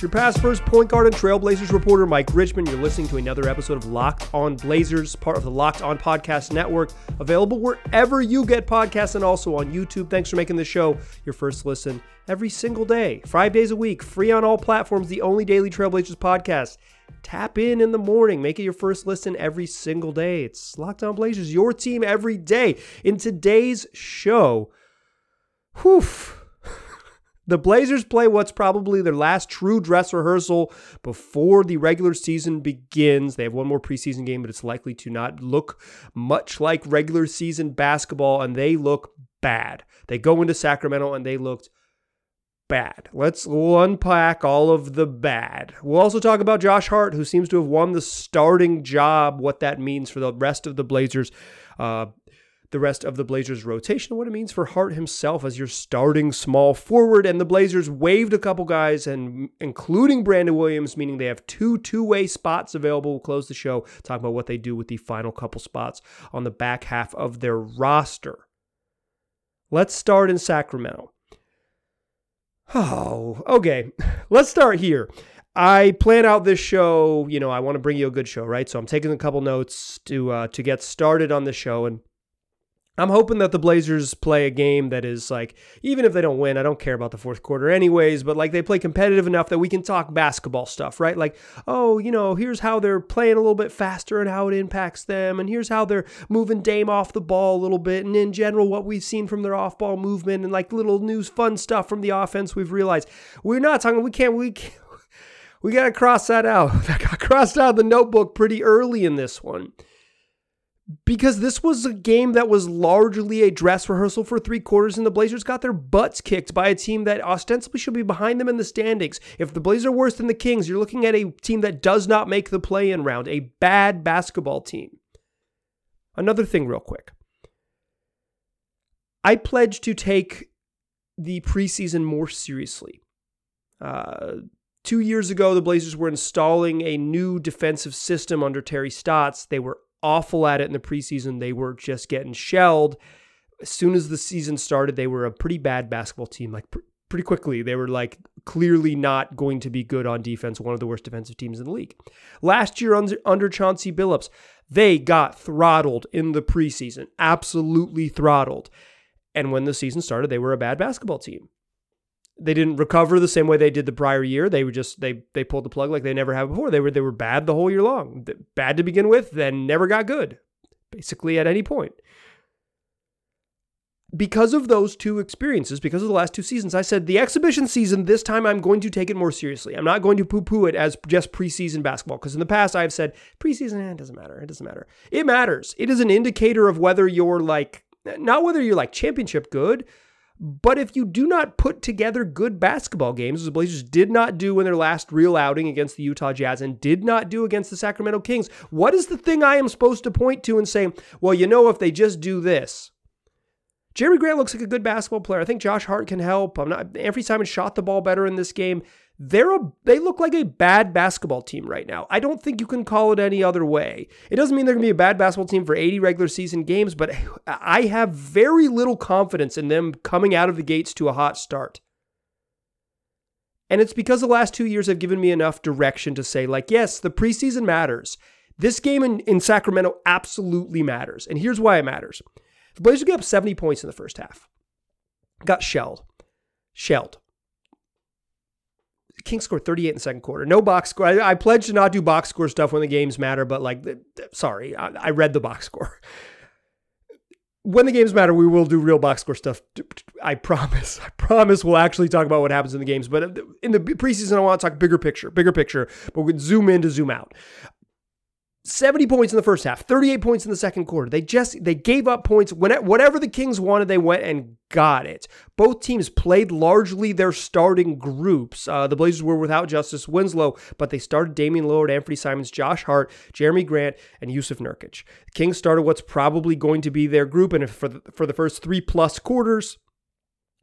Your past first point guard and Trailblazers reporter, Mike Richman. You're listening to another episode of Locked On Blazers, part of the Locked On Podcast Network, available wherever you get podcasts and also on YouTube. Thanks for making the show your first listen every single day, five days a week, free on all platforms, the only daily Trailblazers podcast. Tap in in the morning, make it your first listen every single day. It's Locked On Blazers, your team every day. In today's show, whew the Blazers play what's probably their last true dress rehearsal before the regular season begins. They have one more preseason game, but it's likely to not look much like regular season basketball, and they look bad. They go into Sacramento and they looked bad. Let's unpack all of the bad. We'll also talk about Josh Hart, who seems to have won the starting job, what that means for the rest of the Blazers. Uh, the rest of the Blazers rotation, what it means for Hart himself as your starting small forward. And the Blazers waived a couple guys, and including Brandon Williams, meaning they have two two-way spots available. We'll close the show, talk about what they do with the final couple spots on the back half of their roster. Let's start in Sacramento. Oh, okay. Let's start here. I plan out this show. You know, I want to bring you a good show, right? So I'm taking a couple notes to uh, to get started on the show, and I'm hoping that the Blazers play a game that is like, even if they don't win, I don't care about the fourth quarter anyways, but like they play competitive enough that we can talk basketball stuff, right? Like, oh, you know, here's how they're playing a little bit faster and how it impacts them, and here's how they're moving Dame off the ball a little bit, and in general, what we've seen from their off ball movement and like little news, fun stuff from the offense we've realized. We're not talking, we can't, we can't, we got to cross that out. Got crossed out the notebook pretty early in this one because this was a game that was largely a dress rehearsal for three quarters, and the Blazers got their butts kicked by a team that ostensibly should be behind them in the standings. If the Blazers are worse than the Kings, you're looking at a team that does not make the play in round, a bad basketball team. Another thing, real quick. I pledge to take the preseason more seriously. Uh, two years ago, the Blazers were installing a new defensive system under Terry Stotts. They were awful at it in the preseason. They were just getting shelled. As soon as the season started, they were a pretty bad basketball team. Like pr- pretty quickly, they were like clearly not going to be good on defense. One of the worst defensive teams in the league. Last year under, under Chauncey Billups, they got throttled in the preseason, absolutely throttled. And when the season started, they were a bad basketball team they didn't recover the same way they did the prior year. They were just they they pulled the plug like they never have before. They were they were bad the whole year long. Bad to begin with, then never got good. Basically at any point. Because of those two experiences, because of the last two seasons, I said the exhibition season this time I'm going to take it more seriously. I'm not going to poo-poo it as just preseason basketball because in the past I've said preseason eh, it doesn't matter. It doesn't matter. It matters. It is an indicator of whether you're like not whether you're like championship good, but if you do not put together good basketball games, as the Blazers did not do in their last real outing against the Utah Jazz and did not do against the Sacramento Kings, what is the thing I am supposed to point to and say, well, you know, if they just do this? Jerry Grant looks like a good basketball player. I think Josh Hart can help. I'm not Anfernee Simon shot the ball better in this game. They're a, they look like a bad basketball team right now. I don't think you can call it any other way. It doesn't mean they're going to be a bad basketball team for 80 regular season games, but I have very little confidence in them coming out of the gates to a hot start. And it's because the last two years have given me enough direction to say, like, yes, the preseason matters. This game in, in Sacramento absolutely matters. And here's why it matters. The Blazers gave up 70 points in the first half. Got shelled. Shelled. Kings scored 38 in the second quarter. No box score. I, I pledge to not do box score stuff when the games matter, but like, sorry, I, I read the box score. When the games matter, we will do real box score stuff. I promise. I promise we'll actually talk about what happens in the games. But uh, in the preseason, I want to talk bigger picture, bigger picture, but we can zoom in to zoom out. 70 points in the first half, 38 points in the second quarter. They just they gave up points whatever the Kings wanted, they went and got it. Both teams played largely their starting groups. Uh, the Blazers were without Justice Winslow, but they started Damian Lillard, Anfernee Simons, Josh Hart, Jerami Grant, and Jusuf Nurkic. The Kings started what's probably going to be their group, and for the, for the first three plus quarters,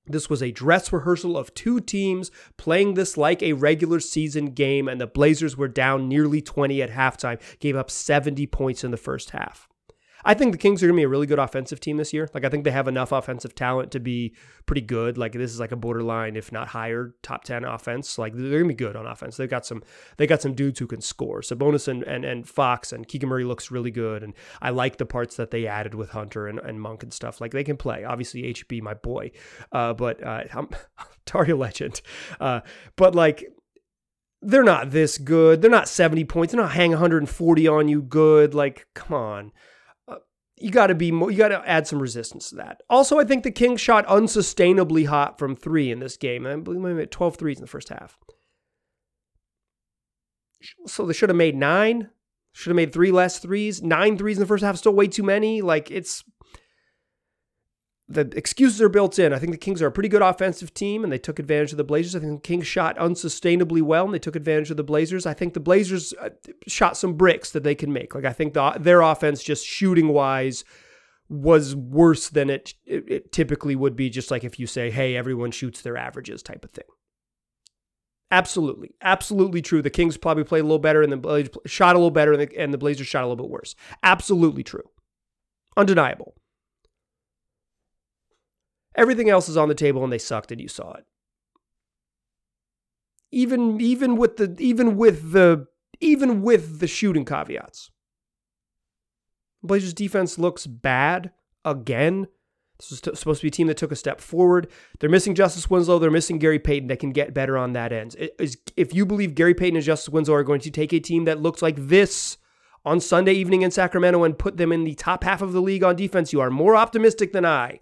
this was a dress rehearsal of two teams playing this like a regular season game, and the Blazers were down nearly 20 at halftime, gave up 70 points in the first half. I think the Kings are going to be a really good offensive team this year. Like I think they have enough offensive talent to be pretty good. Like this is like a borderline, if not higher, top ten offense. Like they're going to be good on offense. They've got some they got some dudes who can score. Sabonis and and, and Fox and Keegan Murray looks really good, and I like the parts that they added with Huerter and, and Monk and stuff. Like they can play. Obviously, HB my boy, uh, but uh, I'm Dario legend. Uh, but like they're not this good. They're not 70 points. They're not hang 140 on you good. Like, come on. You got to be more, you got to add some resistance to that. Also, I think the Kings shot unsustainably hot from three in this game. I believe they made 12 threes in the first half. So they should have made nine, should have made three less threes. Nine threes in the first half, still way too many. Like, it's the excuses are built in. I think the Kings are a pretty good offensive team and they took advantage of the Blazers. I think the Kings shot unsustainably well and they took advantage of the Blazers. I think the Blazers uh, shot some bricks that they can make. Like I think the, their offense just shooting wise was worse than it, it, it typically would be just like if you say, "Hey, everyone shoots their averages" type of thing. Absolutely, absolutely true. The Kings probably played a little better, and the Blazers shot a little better, and the, and the Blazers shot a little bit worse. Absolutely true, undeniable. Everything else is on the table and they sucked and you saw it. Even even with the even with the even with the shooting caveats. Blazers defense looks bad again. This is supposed to be a team that took a step forward. They're missing Justice Winslow. They're missing Gary Payton that can get better on that end. if you believe Gary Payton and Justice Winslow are going to take a team that looks like this on Sunday evening in Sacramento and put them in the top half of the league on defense, you are more optimistic than I.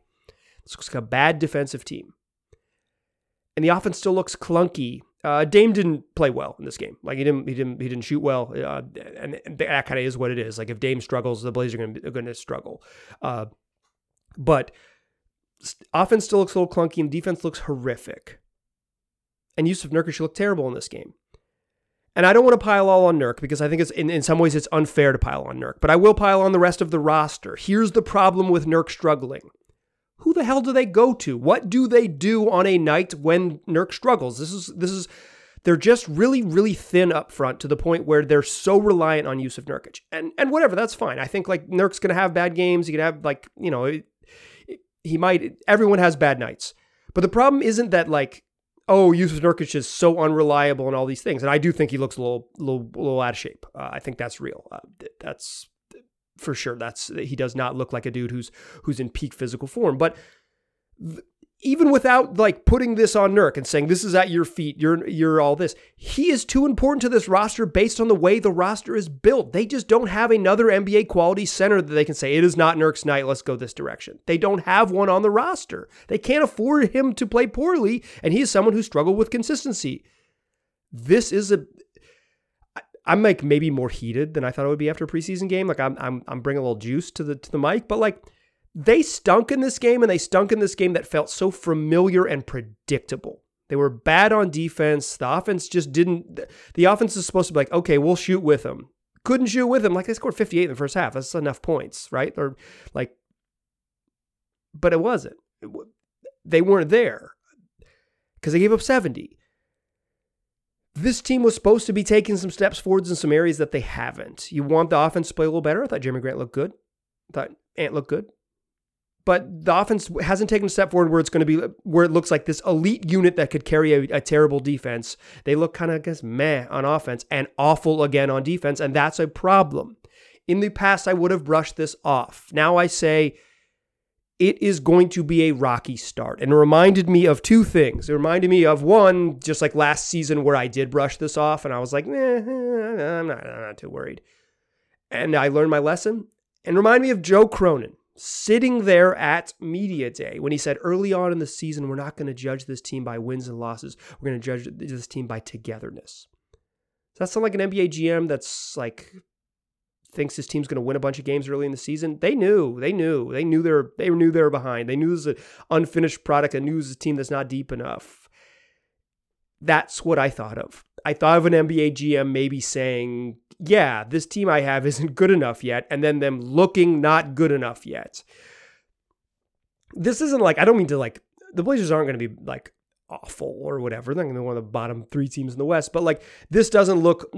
Looks like a bad defensive team. And the offense still looks clunky. Uh, Dame didn't play well in this game. Like he didn't, he didn't, he didn't shoot well, uh, and, that kind of is what it is. Like if Dame struggles, the Blazers are going to struggle. Uh, but offense still looks a little clunky, and defense looks horrific. And Jusuf Nurkic looked terrible in this game. And I don't want to pile all on Nurk because I think it's in, in some ways it's unfair to pile on Nurk, but I will pile on the rest of the roster. Here's the problem with Nurk struggling who the hell do they go to? What do they do on a night when Nurk struggles? This is this is they're just really really thin up front to the point where they're so reliant on Jusuf Nurkic. And and whatever, that's fine. I think like Nurk's to have bad games. He could have like, you know, he might everyone has bad nights. But the problem isn't that like oh, Jusuf Nurkic is so unreliable and all these things. And I do think he looks a little, little, little out of shape. Uh, I think that's real. Uh, that's for sure. That's he does not look like a dude who's who's in peak physical form. But th- even without like putting this on Nurk and saying this is at your feet, you're you're all this. He is too important to this roster based on the way the roster is built. They just don't have another NBA quality center that they can say it is not Nurk's night. Let's go this direction. They don't have one on the roster. They can't afford him to play poorly, and he is someone who struggled with consistency. This is a I'm like maybe more heated than I thought it would be after a preseason game. Like I'm I'm I'm bringing a little juice to the to the mic, but like they stunk in this game and they stunk in this game that felt so familiar and predictable. They were bad on defense. The offense just didn't. The offense is supposed to be like, okay, we'll shoot with them. Couldn't shoot with them. Like they scored 58 in the first half. That's enough points, right? Or like, but it wasn't. They weren't there because they gave up 70 this team was supposed to be taking some steps forwards in some areas that they haven't. You want the offense to play a little better. I thought Jerami Grant looked good. I thought Ant looked good. But the offense hasn't taken a step forward where it's going to be where it looks like this elite unit that could carry a, a terrible defense. They look kind of, I guess, meh on offense and awful again on defense, and that's a problem. In the past, I would have brushed this off. Now I say it is going to be a rocky start. And it reminded me of two things. It reminded me of one, just like last season where I did brush this off and I was like, eh, I'm, not, I'm not too worried. And I learned my lesson. And remind me of Joe Cronin sitting there at Media Day when he said early on in the season, we're not going to judge this team by wins and losses. We're going to judge this team by togetherness. Does that sound like an NBA GM that's like thinks his team's going to win a bunch of games early in the season. They knew, they knew, they knew they were, they knew they were behind. They knew was an unfinished product. They knew was a team that's not deep enough. That's what I thought of. I thought of an NBA GM maybe saying, yeah, this team I have isn't good enough yet, and then them looking not good enough yet. This isn't like, I don't mean to like, the Blazers aren't going to be like awful or whatever. They're going to be one of the bottom three teams in the West, but like this doesn't look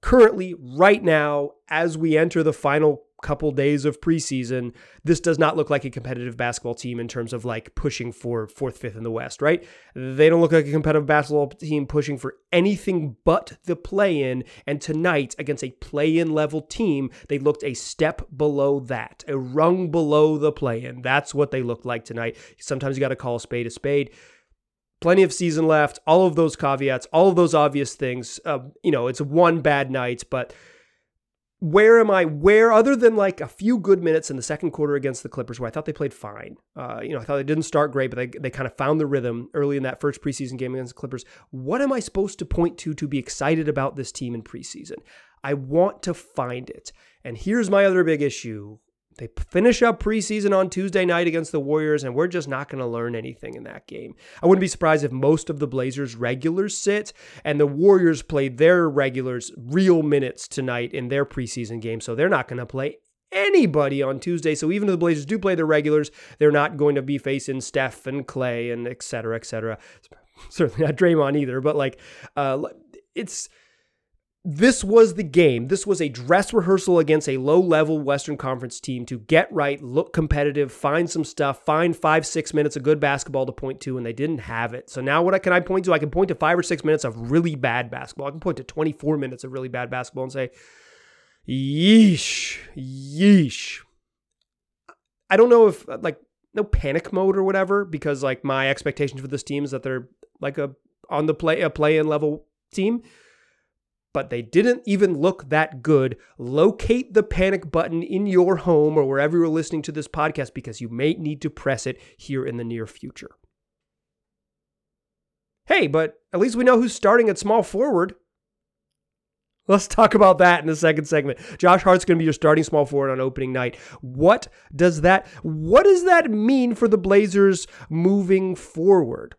currently, right now, as we enter the final couple days of preseason, this does not look like a competitive basketball team in terms of like pushing for fourth, fifth in the West, right? They don't look like a competitive basketball team pushing for anything but the play in. And tonight, against a play in level team, they looked a step below that, a rung below the play in. That's what they looked like tonight. Sometimes you got to call a spade a spade plenty of season left, all of those caveats, all of those obvious things. Uh, you know, it's one bad night, but where am I? Where, other than like a few good minutes in the second quarter against the Clippers, where I thought they played fine. Uh, you know, I thought they didn't start great, but they, they kind of found the rhythm early in that first preseason game against the Clippers. What am I supposed to point to to be excited about this team in preseason? I want to find it. And here's my other big issue they finish up preseason on Tuesday night against the Warriors, and we're just not going to learn anything in that game. I wouldn't be surprised if most of the Blazers regulars sit and the Warriors play their regulars real minutes tonight in their preseason game, so they're not going to play anybody on Tuesday. So even if the Blazers do play their regulars, they're not going to be facing Steph and Clay and et cetera, et cetera. Certainly not Draymond either, but like, uh, it's this was the game. This was a dress rehearsal against a low level Western Conference team to get right, look competitive, find some stuff, find five, six minutes of good basketball to point to, and they didn't have it. So now what can I point to? I can point to five or six minutes of really bad basketball. I can point to 24 minutes of really bad basketball and say, yeesh, yeesh. I don't know if like no panic mode or whatever, because like my expectations for this team is that they're like a on the play a play in level team but they didn't even look that good. Locate the panic button in your home or wherever you're listening to this podcast because you may need to press it here in the near future. Hey, but at least we know who's starting at small forward. Let's talk about that in the second segment. Josh Hart's going to be your starting small forward on opening night. What does that what does that mean for the Blazers moving forward?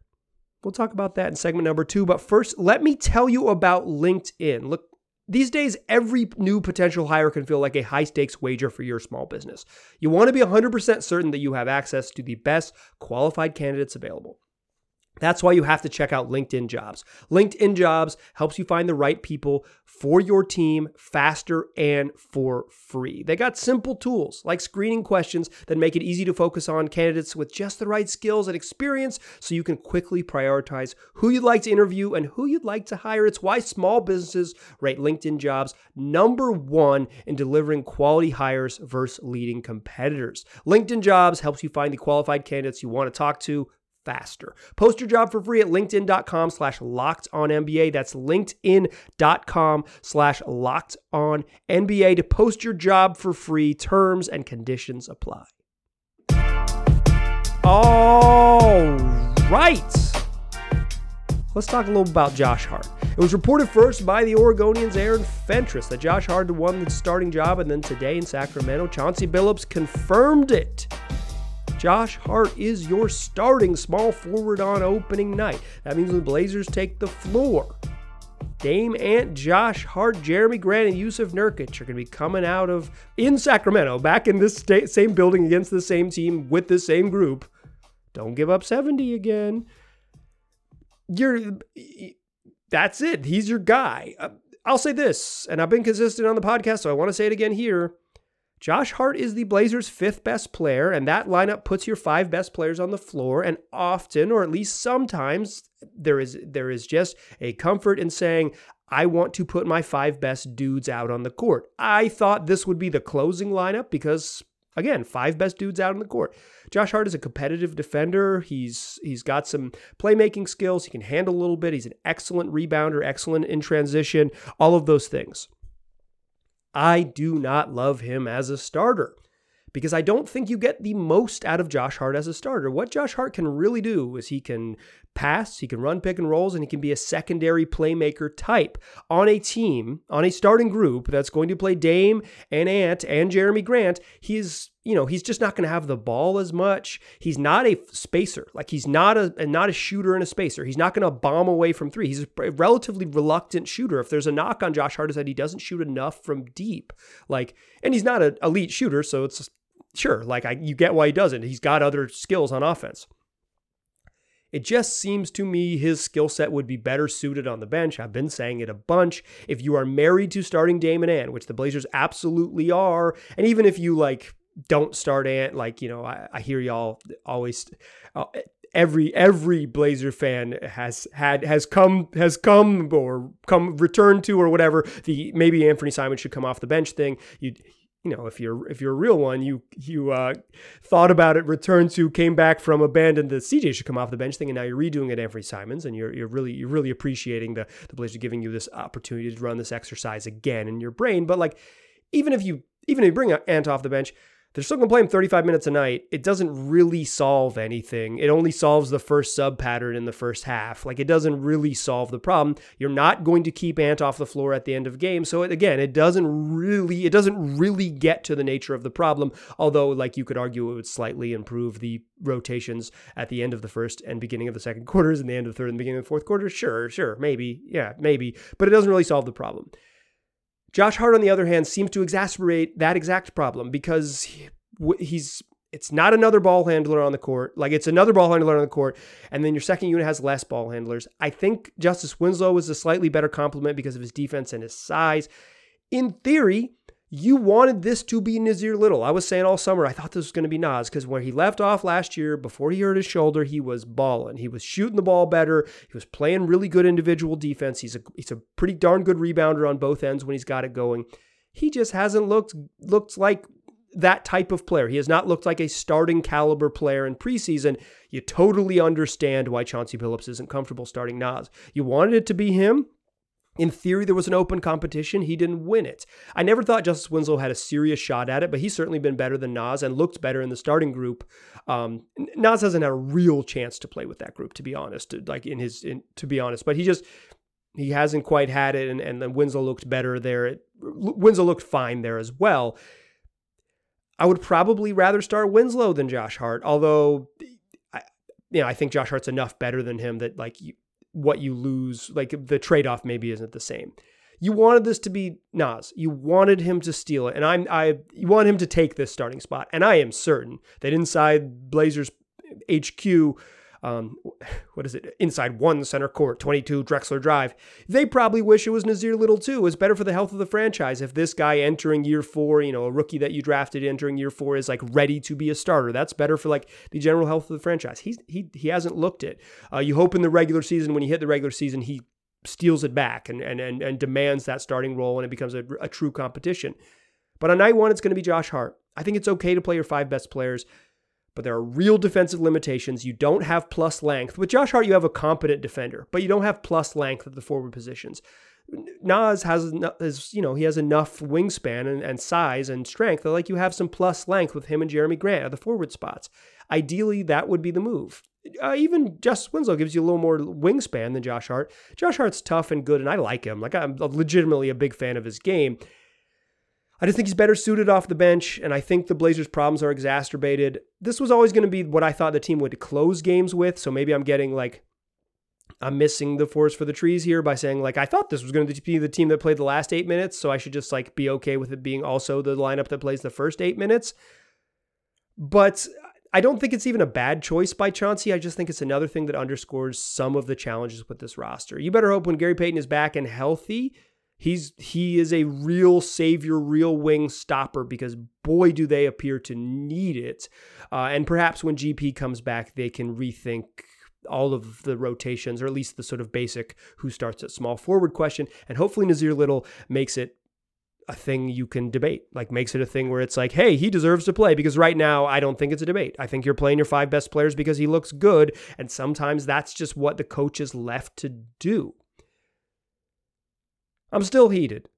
We'll talk about that in segment number two. But first, let me tell you about LinkedIn. Look, these days, every new potential hire can feel like a high stakes wager for your small business. You want to be 100% certain that you have access to the best qualified candidates available. That's why you have to check out LinkedIn Jobs. LinkedIn Jobs helps you find the right people for your team faster and for free. They got simple tools like screening questions that make it easy to focus on candidates with just the right skills and experience so you can quickly prioritize who you'd like to interview and who you'd like to hire. It's why small businesses rate LinkedIn Jobs number one in delivering quality hires versus leading competitors. LinkedIn Jobs helps you find the qualified candidates you want to talk to faster. Post your job for free at linkedin.com slash locked on NBA. That's linkedin.com slash locked on NBA to post your job for free. Terms and conditions apply. All right. Let's talk a little about Josh Hart. It was reported first by the Oregonians' Aaron Fentress that Josh Hart won the starting job, and then today in Sacramento, Chauncey Billups confirmed it. Josh Hart is your starting small forward on opening night. That means the Blazers take the floor. Dame Ant, Josh Hart, Jerami Grant, and Jusuf Nurkic are going to be coming out of in Sacramento, back in this same building against the same team with the same group. Don't give up 70 again. You're that's it. He's your guy. Uh, I'll say this, and I've been consistent on the podcast, so I want to say it again here. Josh Hart is the Blazers' fifth best player, and that lineup puts your five best players on the floor. And often, or at least sometimes, there is there is just a comfort in saying, I want to put my five best dudes out on the court. I thought this would be the closing lineup because again, five best dudes out on the court. Josh Hart is a competitive defender. He's he's got some playmaking skills. He can handle a little bit. He's an excellent rebounder, excellent in transition, all of those things. I do not love him as a starter because I don't think you get the most out of Josh Hart as a starter. What Josh Hart can really do is he can pass, he can run pick and rolls, and he can be a secondary playmaker type on a team, on a starting group that's going to play Dame and Ant and Jerami Grant. He's you know he's just not going to have the ball as much. He's not a spacer, like he's not a not a shooter and a spacer. He's not going to bomb away from three. He's a relatively reluctant shooter. If there's a knock on Josh Hart is that he doesn't shoot enough from deep, like, and he's not an elite shooter, so it's sure, like I, you get why he doesn't. He's got other skills on offense. It just seems to me his skill set would be better suited on the bench. I've been saying it a bunch. If you are married to starting Damon Ant, which the Blazers absolutely are, and even if you like don't start Ant, like, you know, I, I hear y'all always. Uh, every every Blazer fan has had has come has come or come returned to or whatever the maybe Anfernee Simon should come off the bench thing. You you know, if you're if you're a real one, you you uh, thought about it, returned to, came back from, abandoned the CJ should come off the bench thing, and now you're redoing it, Anfernee Simons, and you're you're really you're really appreciating the the Blazers giving you this opportunity to run this exercise again in your brain. But like, even if you even if you bring Ant off the bench, they're still going to play him 35 minutes a night. It doesn't really solve anything. It only solves the first sub pattern in the first half. Like it doesn't really solve the problem. You're not going to keep Ant off the floor at the end of game. So it, again, it doesn't really it doesn't really get to the nature of the problem. Although, like you could argue, it would slightly improve the rotations at the end of the first and beginning of the second quarters and the end of the third and beginning of the fourth quarter. Sure, sure, maybe, yeah, maybe, but it doesn't really solve the problem. Josh Hart, on the other hand, seems to exacerbate that exact problem because he's it's not another ball handler on the court. Like it's another ball handler on the court, and then your second unit has less ball handlers. I think Justice Winslow is a slightly better complement because of his defense and his size. In theory, you wanted this to be Nassir Little. I was saying all summer, I thought this was going to be Nas because where he left off last year, before he hurt his shoulder, he was balling. He was shooting the ball better. He was playing really good individual defense. He's a he's a pretty darn good rebounder on both ends when he's got it going. He just hasn't looked looked like that type of player. He has not looked like a starting caliber player in preseason. You totally understand why Chauncey Billups isn't comfortable starting Nas. You wanted it to be him. In theory, there was an open competition. He didn't win it. I never thought Justice Winslow had a serious shot at it, but he's certainly been better than Nas and looked better in the starting group. Um, Nas hasn't had a real chance to play with that group, to be honest. Like in his, in, to be honest, but he just he hasn't quite had it, and, and then Winslow looked better there. Winslow looked fine there as well. I would probably rather start Winslow than Josh Hart, although you know, I think Josh Hart's enough better than him that like you, what you lose, like the trade off maybe isn't the same. You wanted this to be Nas. You wanted him to steal it, and I'm I you want him to take this starting spot, and I am certain that inside Blazers HQ um, what is it, inside one center court, 22 Drexler Drive. They probably wish it was Nassir Little too. It was better for the health of the franchise if this guy entering year four, you know, a rookie that you drafted entering year four is like ready to be a starter. That's better for like the general health of the franchise. He's he he hasn't looked it. Uh, you hope in the regular season when you hit the regular season he steals it back and and and, and demands that starting role and it becomes a, a true competition. But on night one, it's going to be Josh Hart. I think it's okay to play your five best players but there are real defensive limitations. You don't have plus length. With Josh Hart, you have a competent defender, but you don't have plus length at the forward positions. Nas has, is, you know, he has enough wingspan and, and size and strength that like you have some plus length with him and Jerami Grant at the forward spots. Ideally, that would be the move. Uh, even Justice Winslow gives you a little more wingspan than Josh Hart. Josh Hart's tough and good, and I like him. Like I'm legitimately a big fan of his game. I just think he's better suited off the bench, and I think the Blazers' problems are exacerbated. This was always going to be what I thought the team would close games with, so maybe I'm getting like I'm missing the forest for the trees here by saying like I thought this was going to be the team that played the last eight minutes, so I should just like be okay with it being also the lineup that plays the first eight minutes. But I don't think it's even a bad choice by Chauncey. I just think it's another thing that underscores some of the challenges with this roster. You better hope when Gary Payton is back and healthy He's he is a real savior, real wing stopper because boy do they appear to need it. Uh, and perhaps when GP comes back, they can rethink all of the rotations, or at least the sort of basic who starts at small forward question. And hopefully Nassir Little makes it a thing you can debate, like makes it a thing where it's like, hey, he deserves to play. Because right now, I don't think it's a debate. I think you're playing your five best players because he looks good. And sometimes that's just what the coach is left to do. I'm still heated.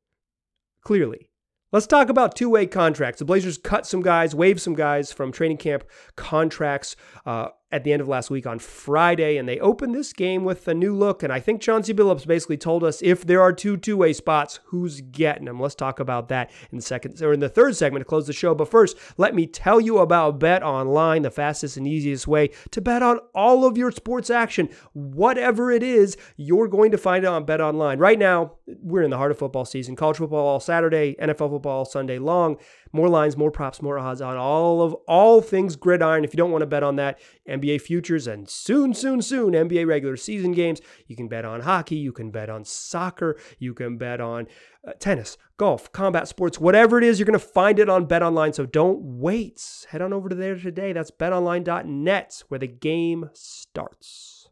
Clearly. Let's talk about two way contracts. The Blazers cut some guys, waived some guys from training camp contracts. Uh, at the end of last week on Friday, and they opened this game with a new look. And I think Chauncey Billups basically told us if there are two two-way spots, who's getting them? Let's talk about that in the second or in the third segment to close the show. But first, let me tell you about Bet Online, the fastest and easiest way to bet on all of your sports action, whatever it is. You're going to find it on Bet Online. Right now, we're in the heart of football season. College football all Saturday, NFL football all Sunday long. More lines, more props, more odds on all of all things gridiron. If you don't want to bet on that, NBA futures and soon, soon, soon NBA regular season games. You can bet on hockey, you can bet on soccer, you can bet on uh, tennis, golf, combat sports, whatever it is, you're going to find it on BetOnline. So don't wait. Head on over to there today. That's betonline.net where the game starts.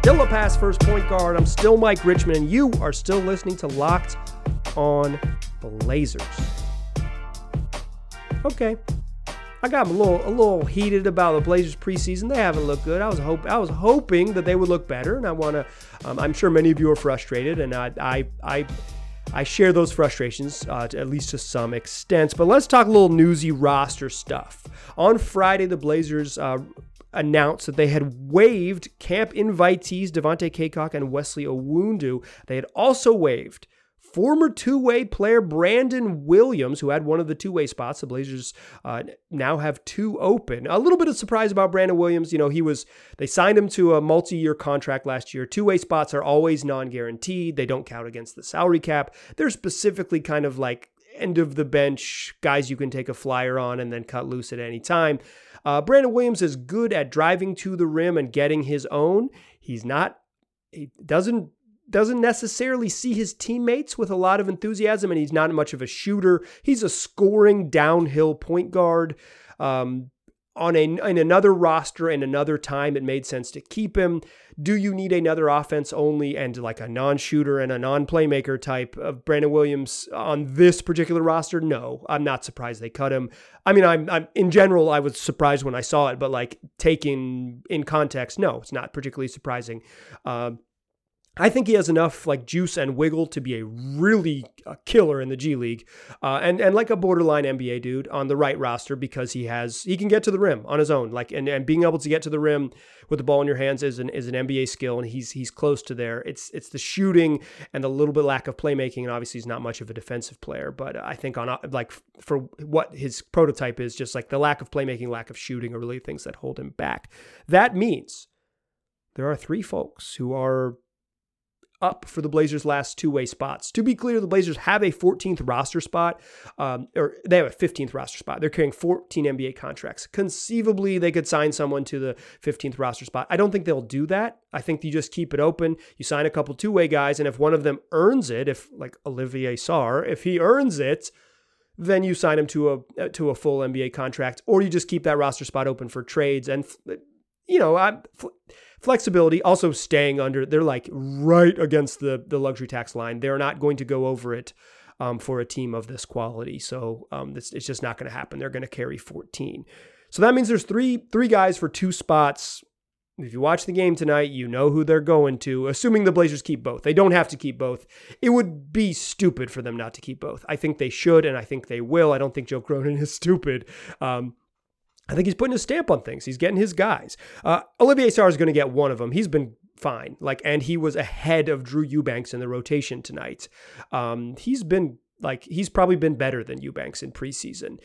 Still a pass first point guard. I'm still Mike Richman, and you are still listening to Locked on Blazers. Okay. I got a little a little heated about the Blazers preseason. They haven't looked good. I was hope I was hoping that they would look better, and I want to. Um, I'm sure many of you are frustrated, and I I I, I share those frustrations uh, to, at least to some extent. But let's talk a little newsy roster stuff. On Friday, the Blazers. Uh, announced that they had waived camp invitees Devontae Cacok and Wesley Iwundu. They had also waived Former two way player Brandon Williams, who had one of the two way spots, the Blazers uh, now have two open. A little bit of surprise about Brandon Williams. You know, he was, they signed him to a multi year contract last year. Two way spots are always non guaranteed, they don't count against the salary cap. They're specifically kind of like end of the bench guys you can take a flyer on and then cut loose at any time. Uh, Brandon Williams is good at driving to the rim and getting his own. He's not, he doesn't doesn't necessarily see his teammates with a lot of enthusiasm, and he's not much of a shooter. He's a scoring downhill point guard. Um, on a in another roster and another time, it made sense to keep him. Do you need another offense only and like a non-shooter and a non-playmaker type of Brandon Williams on this particular roster? No, I'm not surprised they cut him. I mean, I'm, I'm in general, I was surprised when I saw it, but like taken in context, no, it's not particularly surprising. Uh, I think he has enough like juice and wiggle to be a really a killer in the G League, uh, and and like a borderline NBA dude on the right roster because he has he can get to the rim on his own. Like and, and being able to get to the rim with the ball in your hands is an is an NBA skill, and he's he's close to there. It's it's the shooting and the little bit lack of playmaking, and obviously he's not much of a defensive player. But I think on like for what his prototype is, just like the lack of playmaking, lack of shooting, are really things that hold him back. That means there are three folks who are up for the Blazers' last two way spots. To be clear, the Blazers have a 14th roster spot, um, or they have a 15th roster spot. They're carrying 14 NBA contracts. Conceivably, they could sign someone to the 15th roster spot. I don't think they'll do that. I think you just keep it open. You sign a couple two way guys, and if one of them earns it, if like Olivier Sarr, if he earns it, then you sign him to a uh, to a full NBA contract, or you just keep that roster spot open for trades. And you know, I'm flexibility also staying under they're like right against the the luxury tax line they're not going to go over it um, for a team of this quality so um, this, it's just not going to happen they're going to carry 14 so that means there's three three guys for two spots if you watch the game tonight, you know who they're going to, assuming the Blazers keep both. They don't have to keep both. It would be stupid for them not to keep both. I think they should, and I think they will. I don't think Joe Cronin is stupid. Um, I think he's putting his stamp on things. He's getting his guys. Uh, Olivier Sarr is going to get one of them. He's been fine. Like, and he was ahead of Drew Eubanks in the rotation tonight. Um, he's been like he's probably been better than Eubanks in preseason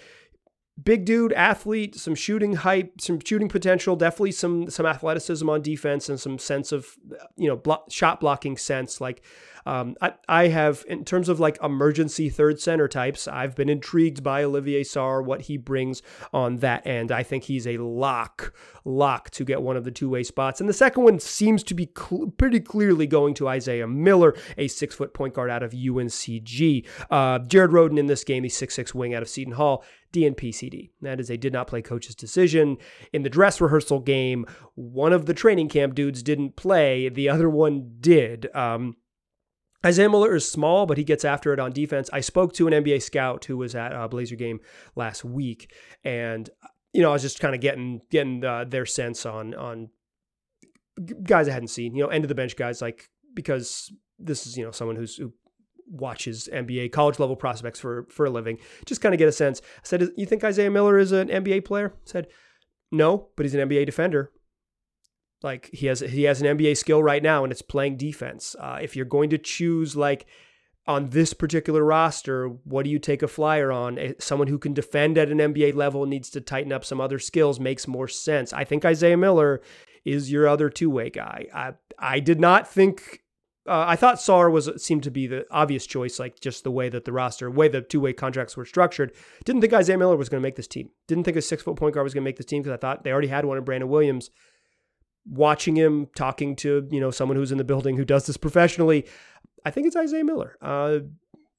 big dude, athlete, some shooting hype, some shooting potential, definitely some some athleticism on defense and some sense of you know shot blocking sense. Like um, I I have in terms of like emergency third center types, I've been intrigued by Olivier Sarr, what he brings on that end. I think he's a lock lock to get one of the two way spots, and the second one seems to be cl- pretty clearly going to Isaiah Miller, a six foot point guard out of UNCG. Uh, Jared Rhoden in this game, the six six wing out of Seton Hall DNPCD. That is a did not play coach's decision. In the dress rehearsal game, one of the training camp dudes didn't play, the other one did. Um, Isaiah Miller is small, but he gets after it on defense. I spoke to an NBA scout who was at a Blazer game last week, and you know I was just kind of getting getting uh, their sense on on guys I hadn't seen. You know, end of the bench guys like because this is you know someone who's who watches NBA college level prospects for for a living. Just kind of get a sense. I said, "You think Isaiah Miller is an NBA player?" I said, "No, but he's an NBA defender. Like he has he has an NBA skill right now, and it's playing defense. Uh, if you're going to choose like." On this particular roster, what do you take a flyer on? Eh, someone who can defend at an NBA level needs to tighten up some other skills makes more sense. I think Isaiah Miller is your other two way guy. I I did not think uh, I thought Sarr was seemed to be the obvious choice, like just the way that the roster, way the two way contracts were structured. Didn't think Isaiah Miller was going to make this team. Didn't think a six foot point guard was going to make this team because I thought they already had one in Brandon Williams. Watching him talking to you know someone who's in the building who does this professionally, I think it's Isaiah Miller. Uh,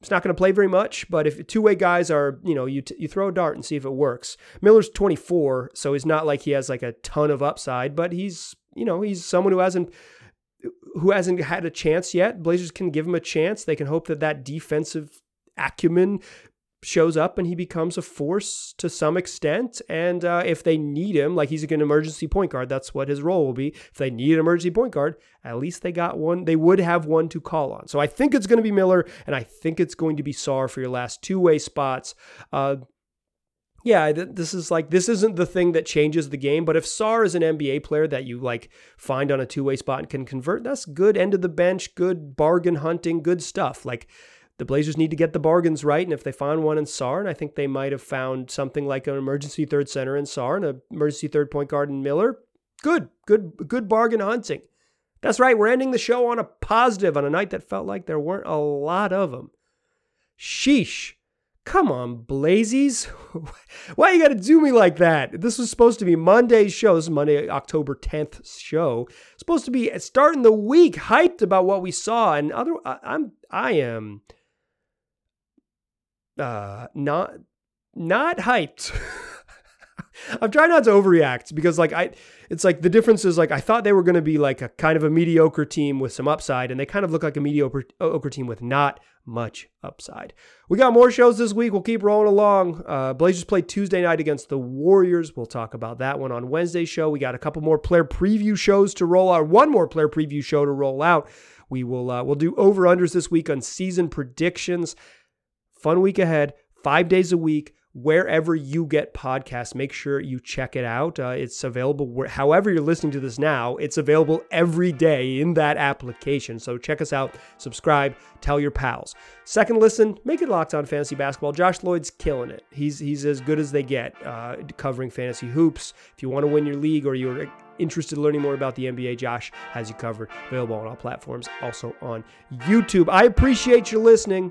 it's not going to play very much, but if two way guys are, you know, you, t- you throw a dart and see if it works. Miller's 24, so he's not like he has like a ton of upside, but he's, you know, he's someone who hasn't who hasn't had a chance yet. Blazers can give him a chance. They can hope that that defensive acumen shows up and he becomes a force to some extent. And uh, if they need him, like he's an emergency point guard, that's what his role will be. If they need an emergency point guard, at least they got one. They would have one to call on. So I think it's going to be Miller, and I think it's going to be Sarr for your last two way spots. Uh, yeah, this is like this isn't the thing that changes the game, but if Sarr is an NBA player that you like find on a two-way spot and can convert, that's good end of the bench, good bargain hunting, good stuff. Like the Blazers need to get the bargains right. And if they find one in Sarr, and I think they might have found something like an emergency third center in Sarr and an emergency third point guard in Miller, good, good, good bargain hunting. That's right. We're ending the show on a positive on a night that felt like there weren't a lot of them. Sheesh. Come on, Blazies. Why you got to do me like that? This was supposed to be Monday's show. This is Monday, October 10th show. supposed to be starting the week hyped about what we saw and other I'm I am uh, not not hyped. I'm trying not to overreact because like I it's like the difference is like I thought they were going to be like a kind of a mediocre team with some upside and they kind of look like a mediocre team with not much upside. We got more shows this week. We'll keep rolling along. Uh, Blazers play Tuesday night against the Warriors. We'll talk about that one on Wednesday show. We got a couple more player preview shows to roll out. One more player preview show to roll out. We will uh, we'll do over unders this week on season predictions. Fun week ahead, five days a week, wherever you get podcasts. Make sure you check it out. Uh, it's available where, however you're listening to this now. It's available every day in that application. So check us out, subscribe, tell your pals. Second listen, make it locked on fantasy basketball. Josh Lloyd's killing it. He's he's as good as they get uh, covering fantasy hoops. If you want to win your league or you're interested in learning more about the NBA, Josh has you covered. Available on all platforms, also on YouTube. I appreciate you listening.